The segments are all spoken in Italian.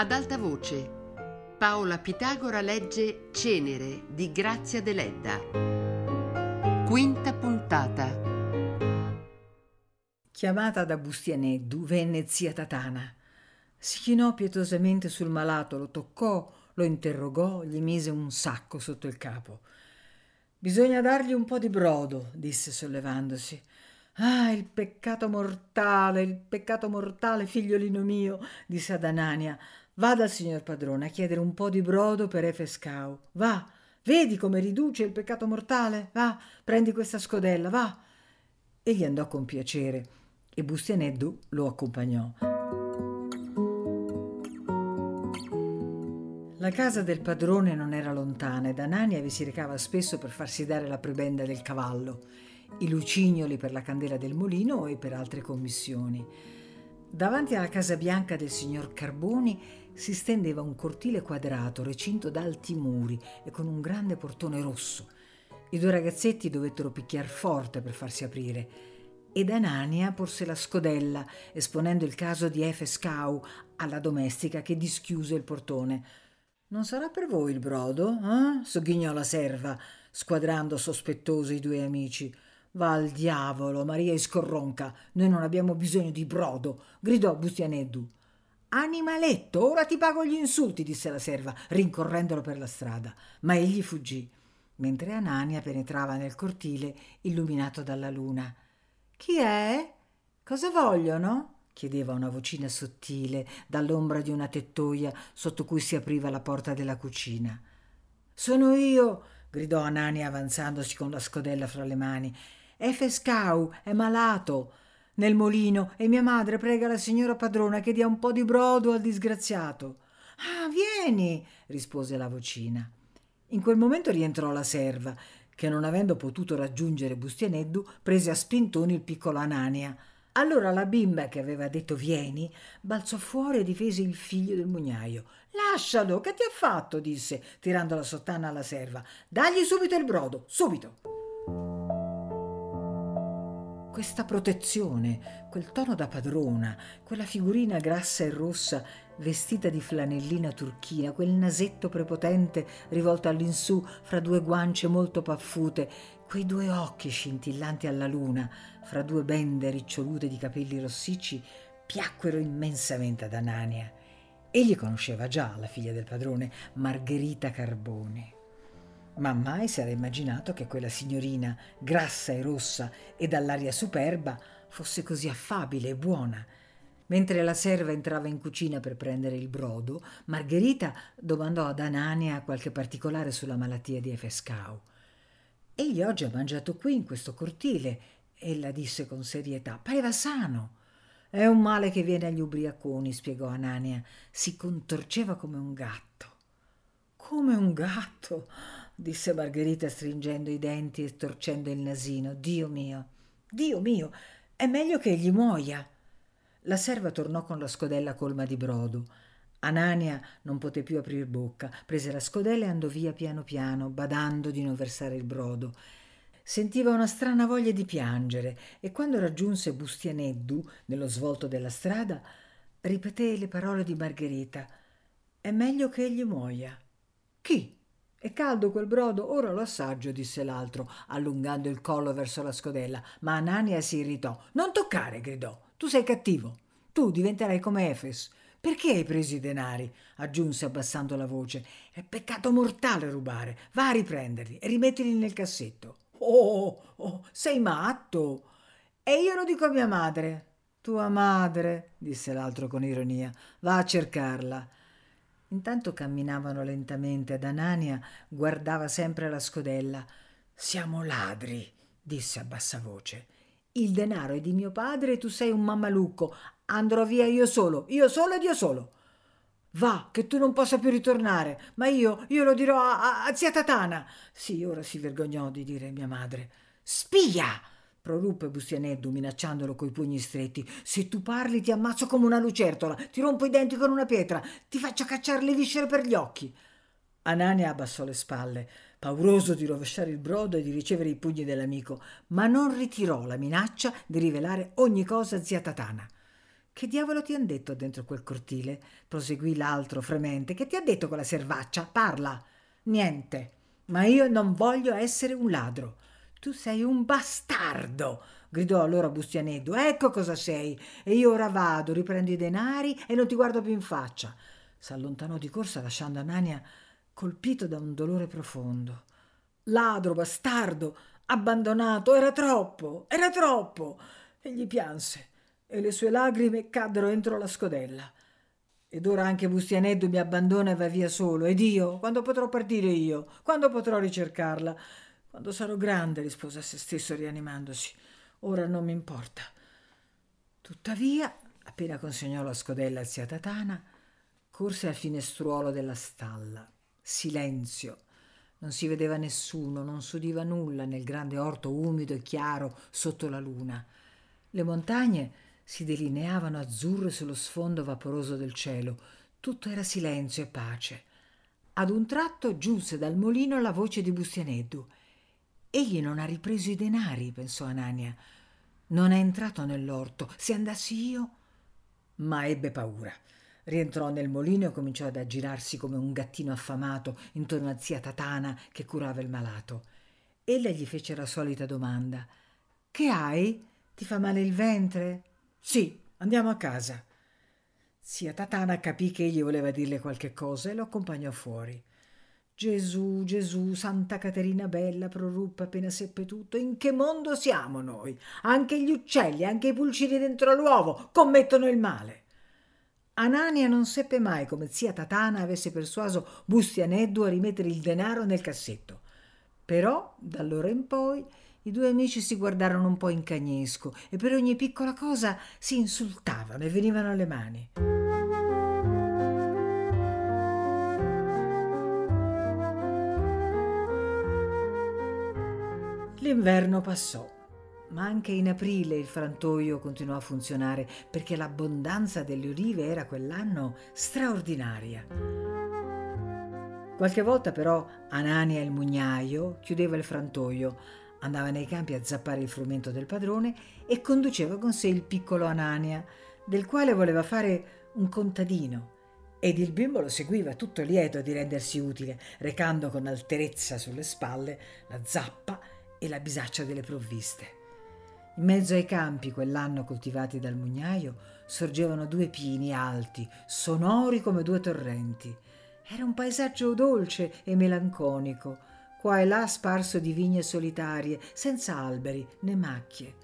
Ad alta voce, Paola Pitagora legge Cenere di Grazia Deledda. Quinta puntata. Chiamata da Bustianeddu, venne zia Tatana. Si chinò pietosamente sul malato, lo toccò, lo interrogò, gli mise un sacco sotto il capo. Bisogna dargli un po' di brodo, disse sollevandosi. Ah, il peccato mortale, il peccato mortale, figliolino mio, disse ad Anania. Va dal signor padrone a chiedere un po' di brodo per Efescau. Va, vedi come riduce il peccato mortale? Va, prendi questa scodella, va. Egli andò con piacere e Bustianeddu lo accompagnò. La casa del padrone non era lontana ed Anania vi si recava spesso per farsi dare la prebenda del cavallo i lucignoli per la candela del mulino e per altre commissioni. Davanti alla casa bianca del signor Carboni si stendeva un cortile quadrato recinto da alti muri e con un grande portone rosso. I due ragazzetti dovettero picchiar forte per farsi aprire ed Anania porse la scodella esponendo il caso di Efe Scau alla domestica che dischiuse il portone. Non sarà per voi il brodo? Eh? sogghignò la serva, squadrando sospettosi i due amici. Va al diavolo, Maria Iscorronca, noi non abbiamo bisogno di brodo, gridò Bustianeddu. Animaletto, ora ti pago gli insulti, disse la serva, rincorrendolo per la strada. Ma egli fuggì, mentre Anania penetrava nel cortile illuminato dalla luna. Chi è? Cosa vogliono? chiedeva una vocina sottile dall'ombra di una tettoia sotto cui si apriva la porta della cucina. Sono io, gridò Anania avanzandosi con la scodella fra le mani. Efescau è malato nel molino e mia madre prega la signora padrona che dia un po' di brodo al disgraziato. Ah, vieni, rispose la vocina. In quel momento rientrò la serva, che non avendo potuto raggiungere Bustianeddu, prese a spintoni il piccolo Anania. Allora la bimba che aveva detto vieni balzò fuori e difese il figlio del mugnaio. Lascialo, che ti ha fatto? disse, tirando la sottana alla serva. Dagli subito il brodo, subito questa protezione, quel tono da padrona, quella figurina grassa e rossa vestita di flanellina turchina, quel nasetto prepotente rivolto all'insù fra due guance molto paffute, quei due occhi scintillanti alla luna, fra due bende ricciolute di capelli rossicci, piacquero immensamente ad Anania. Egli conosceva già la figlia del padrone, Margherita Carbone ma mai si era immaginato che quella signorina, grassa e rossa e dall'aria superba, fosse così affabile e buona. Mentre la serva entrava in cucina per prendere il brodo, Margherita domandò ad Anania qualche particolare sulla malattia di Efescau. Egli oggi ha mangiato qui, in questo cortile, ella disse con serietà. Pareva sano. È un male che viene agli ubriaconi, spiegò Anania. Si contorceva come un gatto. Come un gatto? Disse Margherita stringendo i denti e storcendo il nasino. Dio mio, Dio mio, è meglio che egli muoia. La serva tornò con la scodella colma di brodo. Anania non poté più aprir bocca, prese la scodella e andò via piano piano, badando di non versare il brodo. Sentiva una strana voglia di piangere e quando raggiunse Bustianeddu, nello svolto della strada, ripeté le parole di Margherita. È meglio che egli muoia. Chi? È caldo quel brodo, ora lo assaggio, disse l'altro, allungando il collo verso la scodella, ma Anania si irritò. Non toccare, gridò. Tu sei cattivo. Tu diventerai come Efes. Perché hai preso i denari? aggiunse abbassando la voce. È peccato mortale rubare. Va a riprenderli e rimettili nel cassetto. Oh, oh, sei matto. E io lo dico a mia madre. Tua madre, disse l'altro con ironia. Va a cercarla. Intanto camminavano lentamente ed Anania guardava sempre la scodella. Siamo ladri, disse a bassa voce. Il denaro è di mio padre e tu sei un mammalucco. Andrò via io solo, io solo ed io solo. Va, che tu non possa più ritornare, ma io, io lo dirò a, a, a zia Tatana. Sì, ora si vergognò di dire mia madre. Spia! Proruppe Bustianeddu minacciandolo coi pugni stretti. Se tu parli ti ammazzo come una lucertola, ti rompo i denti con una pietra, ti faccio cacciare le viscere per gli occhi. Anania abbassò le spalle, pauroso di rovesciare il brodo e di ricevere i pugni dell'amico, ma non ritirò la minaccia di rivelare ogni cosa a zia Tatana. Che diavolo ti han detto dentro quel cortile? proseguì l'altro fremente. Che ti ha detto quella servaccia? Parla. Niente. Ma io non voglio essere un ladro. Tu sei un bastardo, gridò allora Bustianeddu. Ecco cosa sei. E io ora vado, riprendo i denari e non ti guardo più in faccia. S'allontanò di corsa lasciando Anania colpito da un dolore profondo. Ladro, bastardo, abbandonato, era troppo, era troppo. Egli pianse e le sue lagrime caddero entro la scodella. Ed ora anche Bustianeddu mi abbandona e va via solo. Ed io? Quando potrò partire io? Quando potrò ricercarla? Quando sarò grande, rispose a se stesso rianimandosi. Ora non mi importa. Tuttavia, appena consegnò la scodella a zia Tatana, corse al finestruolo della stalla. Silenzio. Non si vedeva nessuno, non si udiva nulla nel grande orto umido e chiaro sotto la luna. Le montagne si delineavano azzurre sullo sfondo vaporoso del cielo. Tutto era silenzio e pace. Ad un tratto giunse dal molino la voce di Bustianeddu. Egli non ha ripreso i denari, pensò Anania. Non è entrato nell'orto. Se andassi io. Ma ebbe paura. Rientrò nel molino e cominciò ad aggirarsi come un gattino affamato intorno a zia Tatana che curava il malato. Ella gli fece la solita domanda. Che hai? Ti fa male il ventre? Sì, andiamo a casa. Zia Tatana capì che egli voleva dirle qualche cosa e lo accompagnò fuori. Gesù, Gesù, Santa Caterina Bella, proruppe appena seppe tutto. In che mondo siamo noi? Anche gli uccelli, anche i pulcini dentro l'uovo commettono il male. Anania non seppe mai come zia Tatana avesse persuaso Bustianeddu a rimettere il denaro nel cassetto. Però, d'allora in poi, i due amici si guardarono un po' in cagnesco e per ogni piccola cosa si insultavano e venivano alle mani. L'inverno passò, ma anche in aprile il frantoio continuò a funzionare perché l'abbondanza delle olive era quell'anno straordinaria. Qualche volta però Anania il mugnaio chiudeva il frantoio Andava nei campi a zappare il frumento del padrone e conduceva con sé il piccolo Anania, del quale voleva fare un contadino. Ed il bimbo lo seguiva tutto lieto di rendersi utile, recando con alterezza sulle spalle la zappa e la bisaccia delle provviste. In mezzo ai campi, quell'anno coltivati dal mugnaio, sorgevano due pini alti, sonori come due torrenti. Era un paesaggio dolce e melanconico, qua e là sparso di vigne solitarie, senza alberi né macchie.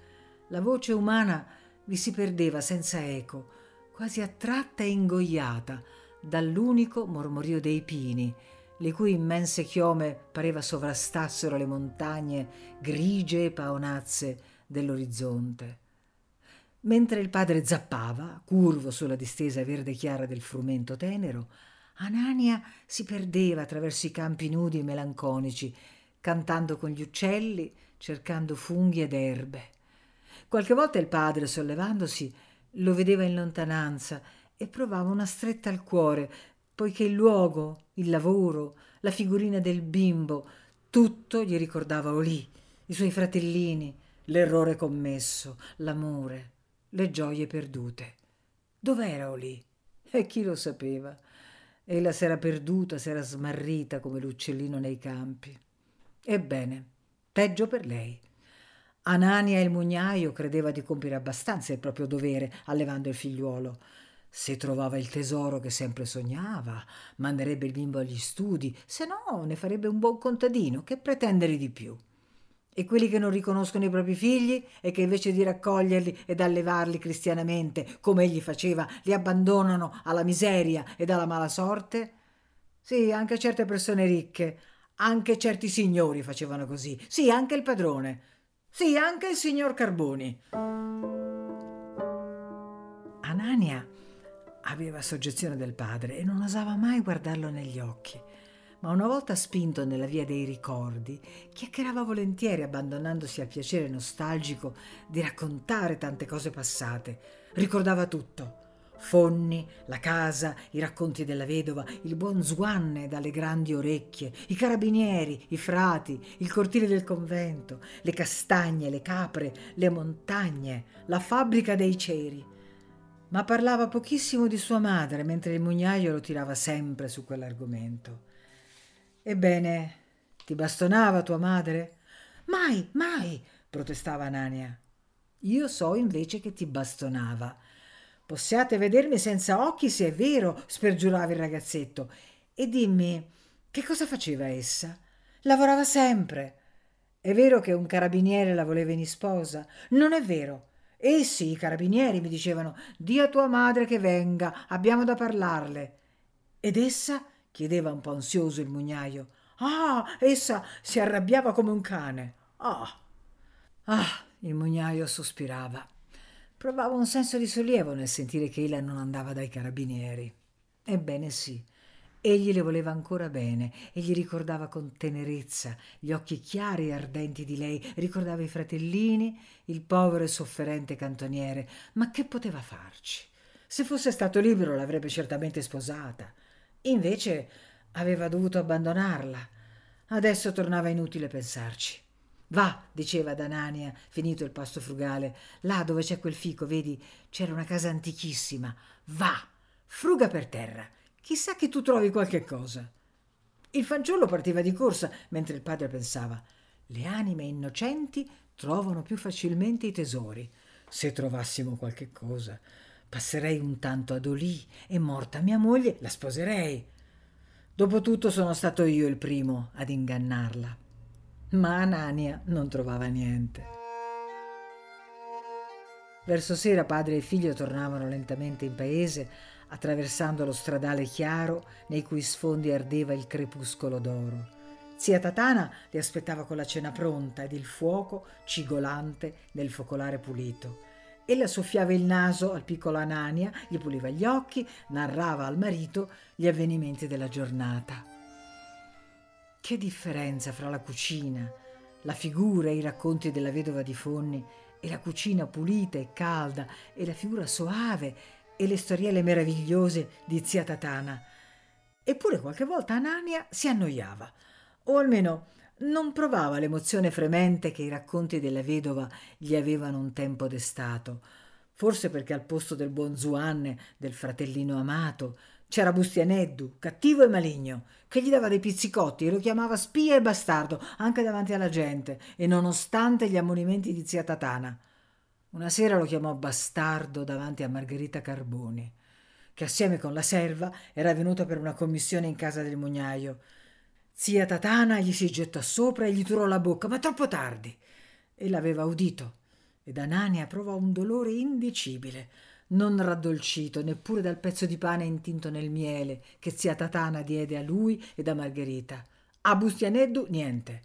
La voce umana vi si perdeva senza eco, quasi attratta e ingoiata dall'unico mormorio dei pini, le cui immense chiome pareva sovrastassero le montagne grigie e paonazze dell'orizzonte. Mentre il padre zappava, curvo sulla distesa verde chiara del frumento tenero, Anania si perdeva attraverso i campi nudi e melanconici, cantando con gli uccelli, cercando funghi ed erbe. Qualche volta il padre, sollevandosi, lo vedeva in lontananza e provava una stretta al cuore, poiché il luogo, il lavoro, la figurina del bimbo, tutto gli ricordava Olì, i suoi fratellini, l'errore commesso, l'amore, le gioie perdute. Dov'era Olì? E chi lo sapeva? Ella s'era perduta, s'era smarrita come l'uccellino nei campi. Ebbene, peggio per lei. Anania il mugnaio credeva di compiere abbastanza il proprio dovere allevando il figliuolo. Se trovava il tesoro che sempre sognava, manderebbe il bimbo agli studi, se no ne farebbe un buon contadino, che pretendere di più. E quelli che non riconoscono i propri figli e che invece di raccoglierli ed allevarli cristianamente, come egli faceva, li abbandonano alla miseria ed alla mala sorte? Sì, anche certe persone ricche, anche certi signori facevano così. Sì, anche il padrone. Sì, anche il signor Carboni. Anania aveva soggezione del padre e non osava mai guardarlo negli occhi ma una volta spinto nella via dei ricordi, chiacchierava volentieri abbandonandosi al piacere nostalgico di raccontare tante cose passate. Ricordava tutto. Fonni, la casa, i racconti della vedova, il buon Zuanne dalle grandi orecchie, i carabinieri, i frati, il cortile del convento, le castagne, le capre, le montagne, la fabbrica dei ceri ma parlava pochissimo di sua madre, mentre il mugnaio lo tirava sempre su quell'argomento. Ebbene, ti bastonava tua madre? Mai, mai, protestava Nania. Io so invece che ti bastonava. Possiate vedermi senza occhi se è vero, spergiurava il ragazzetto. E dimmi, che cosa faceva essa? Lavorava sempre. È vero che un carabiniere la voleva in sposa? Non è vero. Eh sì, i carabinieri mi dicevano: di a tua madre che venga, abbiamo da parlarle. Ed essa? chiedeva un po' ansioso il mugnaio. Ah, essa si arrabbiava come un cane. Ah. Ah, il mugnaio sospirava. Provava un senso di sollievo nel sentire che ella non andava dai carabinieri. Ebbene sì, Egli le voleva ancora bene e gli ricordava con tenerezza gli occhi chiari e ardenti di lei, ricordava i fratellini, il povero e sofferente cantoniere. Ma che poteva farci? Se fosse stato libero l'avrebbe certamente sposata. Invece aveva dovuto abbandonarla. Adesso tornava inutile pensarci. Va, diceva ad Anania, finito il pasto frugale, là dove c'è quel fico, vedi, c'era una casa antichissima. Va, fruga per terra Chissà che tu trovi qualche cosa. Il fanciullo partiva di corsa mentre il padre pensava le anime innocenti trovano più facilmente i tesori. Se trovassimo qualche cosa, passerei un tanto ad Olì e morta mia moglie la sposerei. Dopotutto sono stato io il primo ad ingannarla. Ma Anania non trovava niente. Verso sera padre e figlio tornavano lentamente in paese attraversando lo stradale chiaro nei cui sfondi ardeva il crepuscolo d'oro. Zia Tatana li aspettava con la cena pronta ed il fuoco cigolante nel focolare pulito. Ella soffiava il naso al piccolo Anania, gli puliva gli occhi, narrava al marito gli avvenimenti della giornata. Che differenza fra la cucina, la figura e i racconti della vedova di Fonni e la cucina pulita e calda e la figura soave e le storielle meravigliose di zia Tatana. Eppure qualche volta Anania si annoiava, o almeno non provava l'emozione fremente che i racconti della vedova gli avevano un tempo destato. Forse perché al posto del buon Zuanne, del fratellino amato, c'era Bustianeddu, cattivo e maligno, che gli dava dei pizzicotti e lo chiamava spia e bastardo anche davanti alla gente, e nonostante gli ammonimenti di zia Tatana. Una sera lo chiamò bastardo davanti a Margherita Carboni, che assieme con la serva era venuta per una commissione in casa del mugnaio. Zia Tatana gli si gettò sopra e gli turò la bocca, ma troppo tardi. E l'aveva udito, ed Anania provò un dolore indicibile, non raddolcito neppure dal pezzo di pane intinto nel miele che zia Tatana diede a lui ed a Margherita. A Bustianeddu niente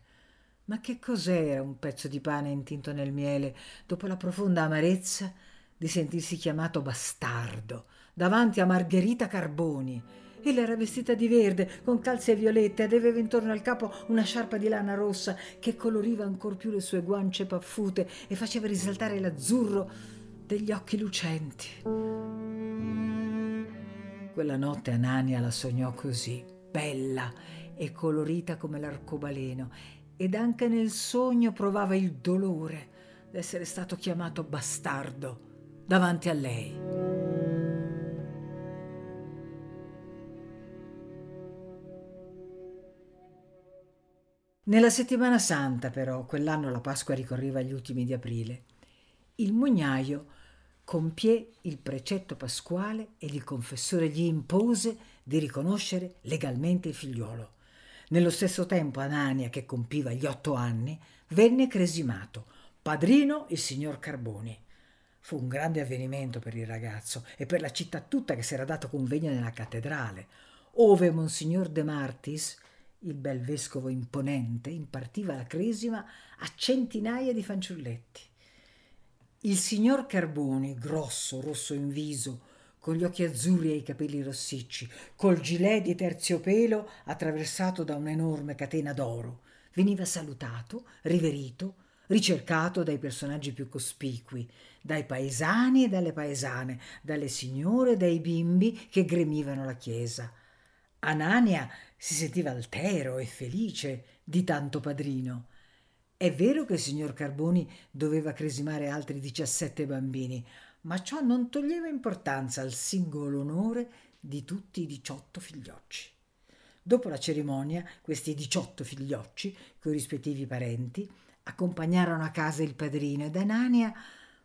ma che cos'era un pezzo di pane intinto nel miele dopo la profonda amarezza di sentirsi chiamato bastardo davanti a Margherita Carboni? Ella era vestita di verde, con calze violette ed aveva intorno al capo una sciarpa di lana rossa che coloriva ancor più le sue guance paffute e faceva risaltare l'azzurro degli occhi lucenti. Quella notte Anania la sognò così, bella e colorita come l'arcobaleno, ed anche nel sogno provava il dolore d'essere stato chiamato bastardo davanti a lei. Nella settimana santa, però, quell'anno la Pasqua ricorreva agli ultimi di aprile, il mugnaio compie il precetto pasquale e il confessore gli impose di riconoscere legalmente il figliuolo. Nello stesso tempo Anania, che compiva gli otto anni, venne cresimato, padrino il signor Carboni. Fu un grande avvenimento per il ragazzo e per la città tutta che si era dato convegno nella cattedrale, ove Monsignor De Martis, il bel vescovo imponente, impartiva la cresima a centinaia di fanciulletti. Il signor Carboni, grosso, rosso in viso, con gli occhi azzurri e i capelli rossicci, col gilet di terziopelo attraversato da un'enorme catena d'oro. Veniva salutato, riverito, ricercato dai personaggi più cospicui, dai paesani e dalle paesane, dalle signore e dai bimbi che gremivano la chiesa. Anania si sentiva altero e felice di tanto padrino. È vero che il signor Carboni doveva cresimare altri 17 bambini, ma ciò non toglieva importanza al singolo onore di tutti i diciotto figliocci. Dopo la cerimonia, questi diciotto figliocci, coi rispettivi parenti, accompagnarono a casa il padrino ed Anania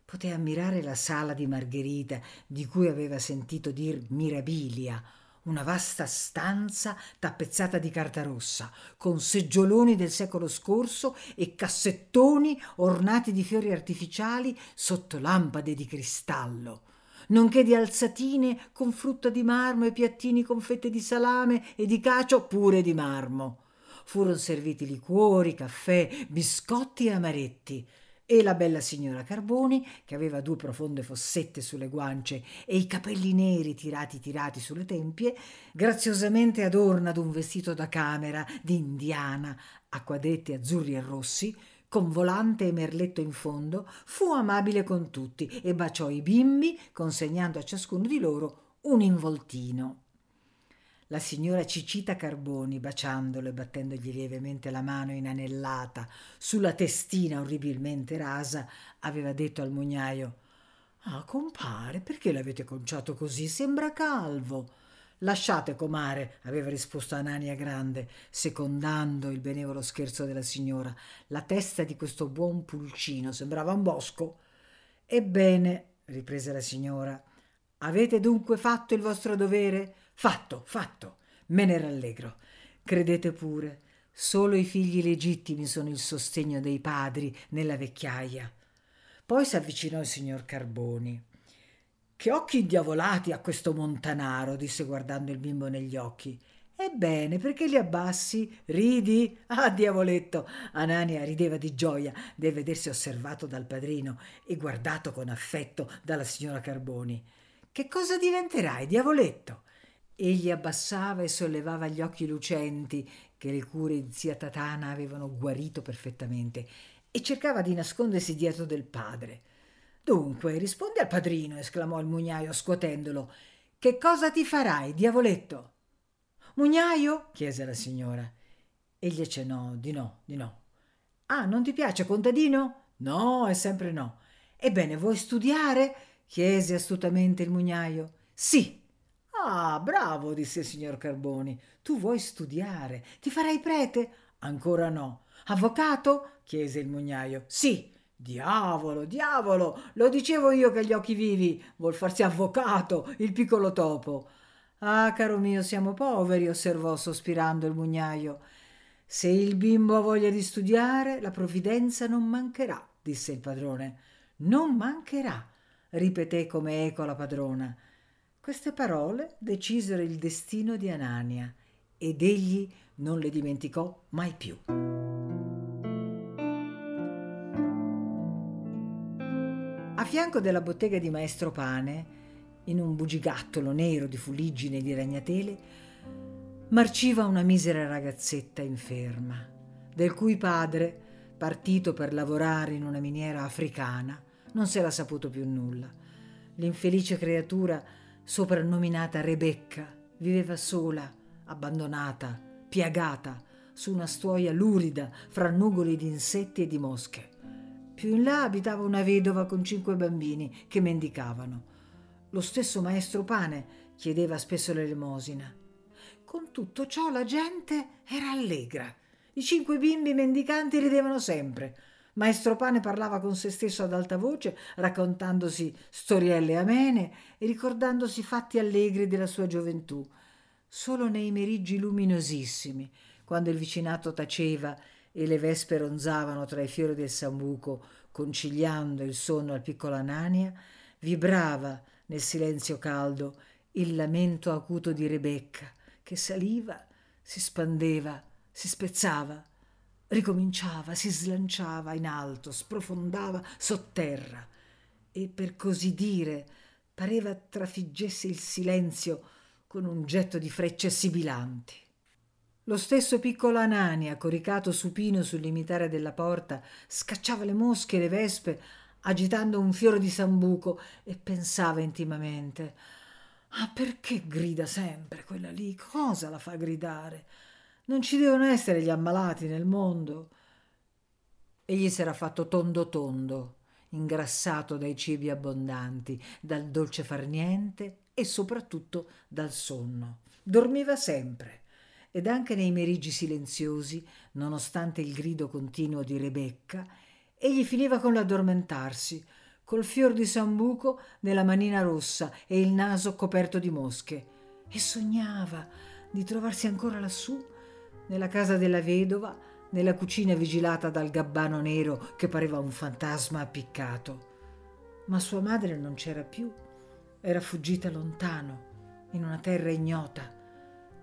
poté ammirare la sala di Margherita, di cui aveva sentito dir mirabilia, una vasta stanza tappezzata di carta rossa, con seggioloni del secolo scorso e cassettoni ornati di fiori artificiali sotto lampade di cristallo, nonché di alzatine con frutta di marmo e piattini con fette di salame e di cacio pure di marmo. Furono serviti liquori, caffè, biscotti e amaretti e la bella signora Carboni, che aveva due profonde fossette sulle guance e i capelli neri tirati tirati sulle tempie, graziosamente adorna d'un vestito da camera di indiana a quadretti azzurri e rossi, con volante e merletto in fondo, fu amabile con tutti e baciò i bimbi, consegnando a ciascuno di loro un involtino. La signora Cicita Carboni, baciandolo e battendogli lievemente la mano inanellata sulla testina orribilmente rasa, aveva detto al mugnaio Ah, compare, perché l'avete conciato così? Sembra calvo. Lasciate, comare, aveva risposto Anania Grande, secondando il benevolo scherzo della signora. La testa di questo buon pulcino sembrava un bosco. Ebbene, riprese la signora, avete dunque fatto il vostro dovere? Fatto, fatto. Me ne rallegro. Credete pure, solo i figli legittimi sono il sostegno dei padri nella vecchiaia. Poi si avvicinò il signor Carboni. Che occhi indiavolati ha questo montanaro, disse guardando il bimbo negli occhi. Ebbene, perché li abbassi? Ridi? Ah, diavoletto! Anania rideva di gioia del vedersi osservato dal padrino e guardato con affetto dalla signora Carboni. Che cosa diventerai, diavoletto? Egli abbassava e sollevava gli occhi lucenti, che le cure di zia Tatana avevano guarito perfettamente, e cercava di nascondersi dietro del padre. Dunque, rispondi al padrino, esclamò il mugnaio scuotendolo. Che cosa ti farai, diavoletto? Mugnaio? chiese la signora. Egli accennò di no, di no. Ah, non ti piace, contadino? No, è sempre no. Ebbene, vuoi studiare? chiese astutamente il mugnaio. Sì, Ah, bravo, disse il signor Carboni. Tu vuoi studiare? Ti farai prete? Ancora no. Avvocato? chiese il mugnaio. Sì. Diavolo, diavolo, lo dicevo io che agli occhi vivi vuol farsi avvocato, il piccolo topo. Ah, caro mio, siamo poveri, osservò sospirando il mugnaio. Se il bimbo ha voglia di studiare, la provvidenza non mancherà, disse il padrone. Non mancherà, ripeté come eco la padrona. Queste parole decisero il destino di Anania ed egli non le dimenticò mai più. A fianco della bottega di Maestro Pane, in un bugigattolo nero di fuliggine e di ragnatele, marciva una misera ragazzetta inferma, del cui padre, partito per lavorare in una miniera africana, non s'era saputo più nulla. L'infelice creatura soprannominata Rebecca, viveva sola, abbandonata, piagata, su una stuoia lurida fra nugoli di insetti e di mosche. Più in là abitava una vedova con cinque bambini che mendicavano. Lo stesso maestro pane chiedeva spesso l'elemosina. Con tutto ciò la gente era allegra. I cinque bimbi mendicanti ridevano sempre. Maestro Pane parlava con se stesso ad alta voce, raccontandosi storielle amene e ricordandosi fatti allegri della sua gioventù. Solo nei meriggi luminosissimi, quando il vicinato taceva e le vespe ronzavano tra i fiori del sambuco, conciliando il sonno al piccolo Anania, vibrava nel silenzio caldo il lamento acuto di Rebecca, che saliva, si spandeva, si spezzava ricominciava, si slanciava in alto, sprofondava sotterra e per così dire pareva trafiggesse il silenzio con un getto di frecce sibilanti. Lo stesso piccolo Anania, coricato supino sul limitare della porta, scacciava le mosche e le vespe, agitando un fiore di sambuco, e pensava intimamente Ah, perché grida sempre quella lì? Cosa la fa gridare? Non ci devono essere gli ammalati nel mondo. Egli s'era fatto tondo tondo, ingrassato dai cibi abbondanti, dal dolce far niente e soprattutto dal sonno. Dormiva sempre ed anche nei meriggi silenziosi, nonostante il grido continuo di Rebecca, egli finiva con l'addormentarsi, col fior di sambuco nella manina rossa e il naso coperto di mosche, e sognava di trovarsi ancora lassù, nella casa della vedova, nella cucina vigilata dal gabbano nero che pareva un fantasma appiccato. Ma sua madre non c'era più, era fuggita lontano, in una terra ignota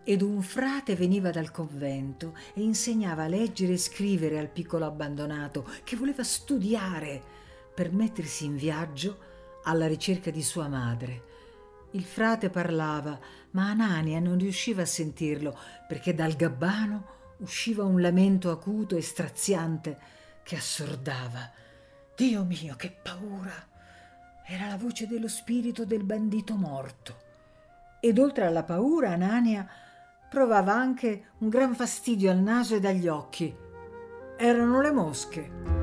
ed un frate veniva dal convento e insegnava a leggere e scrivere al piccolo abbandonato che voleva studiare per mettersi in viaggio alla ricerca di sua madre. Il frate parlava, ma Anania non riusciva a sentirlo perché dal gabbano usciva un lamento acuto e straziante che assordava. Dio mio, che paura! Era la voce dello spirito del bandito morto. Ed oltre alla paura, Anania provava anche un gran fastidio al naso e agli occhi. Erano le mosche.